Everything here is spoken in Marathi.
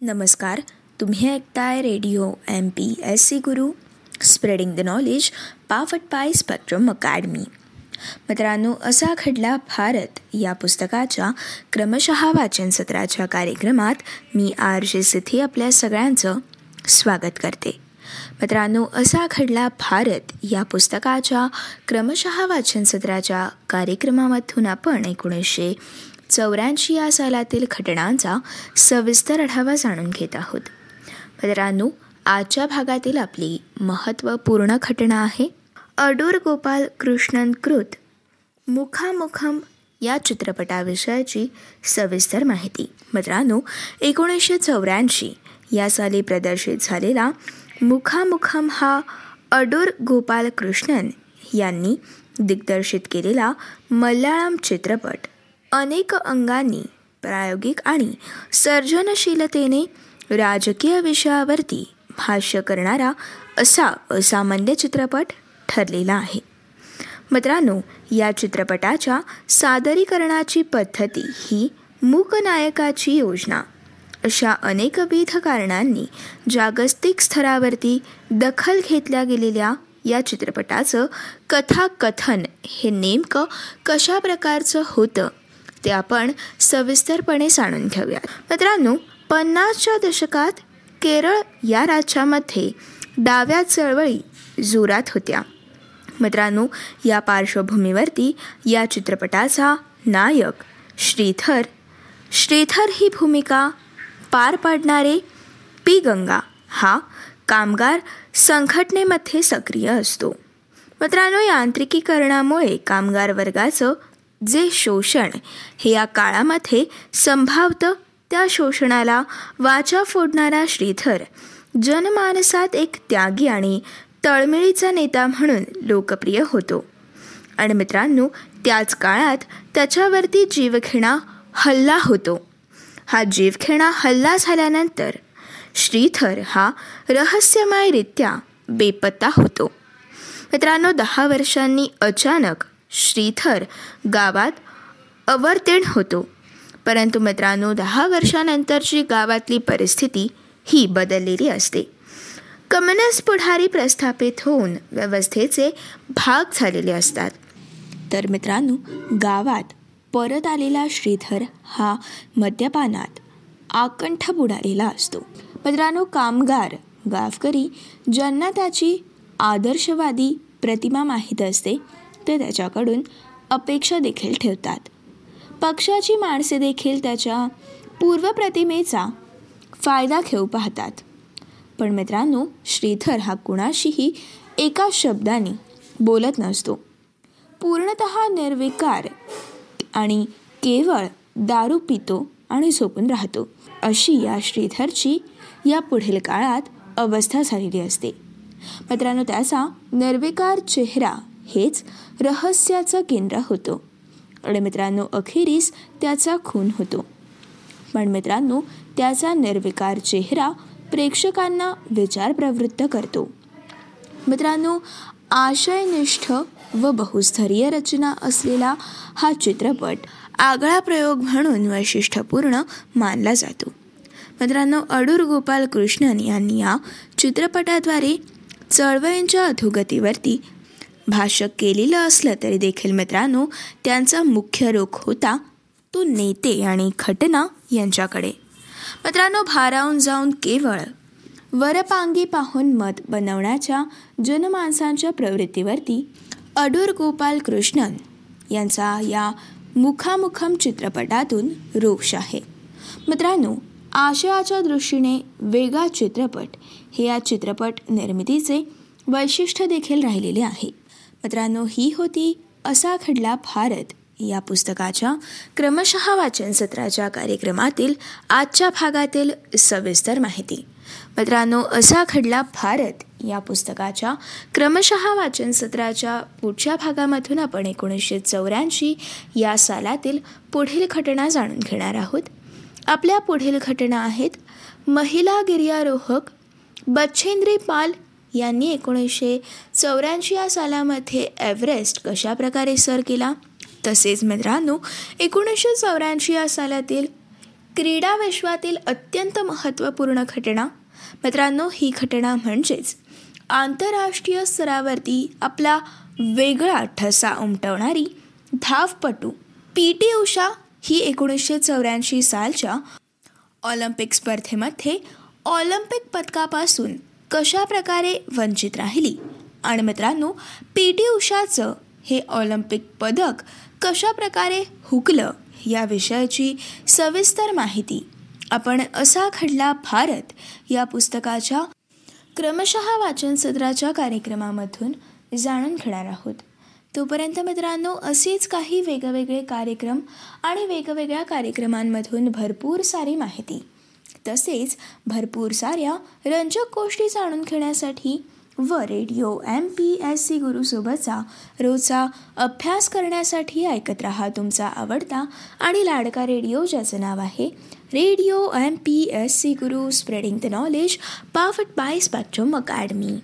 नमस्कार. तुम्ही ऐकताय radio M P S C Guru spreading the knowledge powered by Spectrum Academy मित्रांनो असा घडला भारत या पुस्तकाच्या क्रमशः वाचन सत्राच्या कार्यक्रमात मी आर जे सिथी आपल्या सगळ्यांचं स्वागत करते. मित्रांनो असा घडला भारत या पुस्तकाच्या क्रमशः वाचन सत्राच्या कार्यक्रमामधून आपण एकोणीसशे चौऱ्याऐंशी या सालातील घटनांचा सविस्तर आढावा जाणून घेत आहोत. मित्रांनो आजच्या भागातील आपली महत्त्वपूर्ण घटना आहे अडूर गोपाल कृष्णन कृत. मुखामुखम या चित्रपटाविषयाची सविस्तर माहिती. मित्रांनो एकोणीसशे चौऱ्याऐंशी या साली प्रदर्शित झालेला मुखामुखम हा अडूर गोपाल कृष्णन यांनी दिग्दर्शित केलेला मल्याळम चित्रपट अनेक अंगांनी प्रायोगिक आणि सर्जनशीलतेने राजकीय विषयावरती भाष्य करणारा असा असामान्य चित्रपट ठरलेला आहे. मित्रांनो या चित्रपटाच्या सादरीकरणाची पद्धती ही मूकनायकाची योजना. अशा अनेकविध कारणांनी जागतिक स्तरावरती दखल घेतल्या गेलेल्या या चित्रपटाचं कथाकथन हे नेमकं कशा प्रकारचं होतं ते आपण सविस्तरपणे जाणून घेऊया मित्रांनो पन्नासच्या दशकात केरळ या राज्यामध्ये डाव्या चळवळी जोरात होत्या. मित्रांनो या पार्श्वभूमीवरती या चित्रपटाचा नायक श्रीधर श्रीधर ही भूमिका पार पाडणारे पी गंगा हा कामगार संघटनेमध्ये सक्रिय असतो. मित्रांनो यांत्रिकीकरणामुळे कामगार वर्गाचं जे शोषण हे या काळामध्ये संभावतं त्या शोषणाला वाचा फोडणारा श्रीधर जनमानसात एक त्यागी आणि तळमिळीचा नेता म्हणून लोकप्रिय होतो. आणि मित्रांनो त्याच काळात त्याच्यावरती जीवघेणा हल्ला होतो. हा जीवघेणा हल्ला झाल्यानंतर श्रीधर हा रहस्यमयरित्या बेपत्ता होतो. मित्रांनो दहा वर्षांनी अचानक श्रीथर गावात अवर्तीण होतो. परंतु मित्रांनो दहा वर्षानंतरची गावातली परिस्थिती ही बदललेली असते. कम्युनिस्ट पुढारी प्रस्थापित होऊन व्यवस्थेचे भाग झालेले असतात. तर मित्रांनो गावात परत आलेला श्रीधर हा मद्यपानात आकंठ बुडालेला असतो. मित्रांनो कामगार गावकरी ज्यांना त्याची आदर्शवादी प्रतिमा माहीत असते ते त्याच्याकडून अपेक्षा देखील ठेवतात. पक्षाची माणसे देखील त्याच्या पूर्वप्रतिमेचा फायदा घेऊ पाहतात. पण मित्रांनो श्रीधर हा कुणाशीही एका शब्दाने बोलत नसतो. पूर्णत निर्विकार आणि केवळ दारू पितो आणि झोपून राहतो अशी या श्रीधरची या पुढील काळात अवस्था झालेली असते. मित्रांनो त्याचा निर्विकार चेहरा हेच रहस्याचं केंद्र होतो. आणि मित्रांनो अखेरीस त्याचा खून होतो. पण मित्रांनो त्याचा निर्विकार चेहरा प्रेक्षकांना विचार प्रवृत्त करतो. मित्रांनो आशयनिष्ठ व बहुस्तरीय रचना असलेला हा चित्रपट आगळा प्रयोग म्हणून वैशिष्ट्यपूर्ण मानला जातो. मित्रांनो अडूर गोपाल कृष्णन यांनी या चित्रपटाद्वारे चळवळींच्या अधोगतीवरती भाष्य केलेलं असलं तरी देखील मित्रांनो त्यांचा मुख्य रोख होता तो नेते आणि घटना यांच्याकडे. मित्रांनो भारावून जाऊन केवळ वरपांगी पाहून मत बनवण्याच्या जनमानसांच्या प्रवृत्तीवरती अडूर गोपाल कृष्णन यांचा या मुखामुखम चित्रपटातून रोक्ष आहे. मित्रांनो आशयाच्या दृष्टीने वेगळा चित्रपट हे या चित्रपट निर्मितीचे वैशिष्ट्य देखील राहिलेले आहे. मित्रांनो ही होती असा घडला भारत. या पुस्तकाच्या क्रमशः वाचन सत्राच्या कार्यक्रमातील आजच्या भागातील सविस्तर माहिती. मित्रांनो असा घडला भारत. या पुस्तकाच्या क्रमशः वाचन सत्राच्या पुढच्या भागामधून आपण एकोणीसशे चौऱ्याऐंशी या सालातील पुढील घटना जाणून घेणार आहोत. आपल्या पुढील घटना आहेत महिला गिर्यारोहक बच्छेंद्री पाल यांनी एकोणीसशे चौऱ्याऐंशी या सालामध्ये एव्हरेस्ट कशाप्रकारे सर केला? तसेच मित्रांनो एकोणीसशे चौऱ्याऐंशी या सालातील क्रीडा विश्वातील अत्यंत महत्त्वपूर्ण घटना मित्रांनो ही घटना म्हणजेच आंतरराष्ट्रीय स्तरावरती आपला वेगळा ठसा उमटवणारी धावपटू पी टी उषा ही एकोणीसशे चौऱ्याऐंशी सालच्या ऑलिम्पिक स्पर्धेमध्ये ऑलिम्पिक पदकापासून कशा प्रकारे वंचित राहिली? आणि मित्रांनो पी टी उषाचं हे ऑलिम्पिक पदक कशा प्रकारे हुकलं या विषयाची सविस्तर माहिती आपण असा घडला भारत या पुस्तकाच्या क्रमशः वाचन सत्राच्या कार्यक्रमामधून जाणून घेणार आहोत. तोपर्यंत मित्रांनो असेच काही वेगवेगळे कार्यक्रम आणि वेगवेगळ्या कार्यक्रमांमधून भरपूर सारी माहिती तसेच भरपूर साऱ्या रंजक गोष्टी जाणून घेण्यासाठी व radio M P S C गुरुसोबतचा रोजचा अभ्यास करण्यासाठी ऐकत रहा तुमचा आवडता आणि लाडका रेडिओ ज्याचं नाव आहे radio M P S C Guru spreading the knowledge powered by Spectrum Academy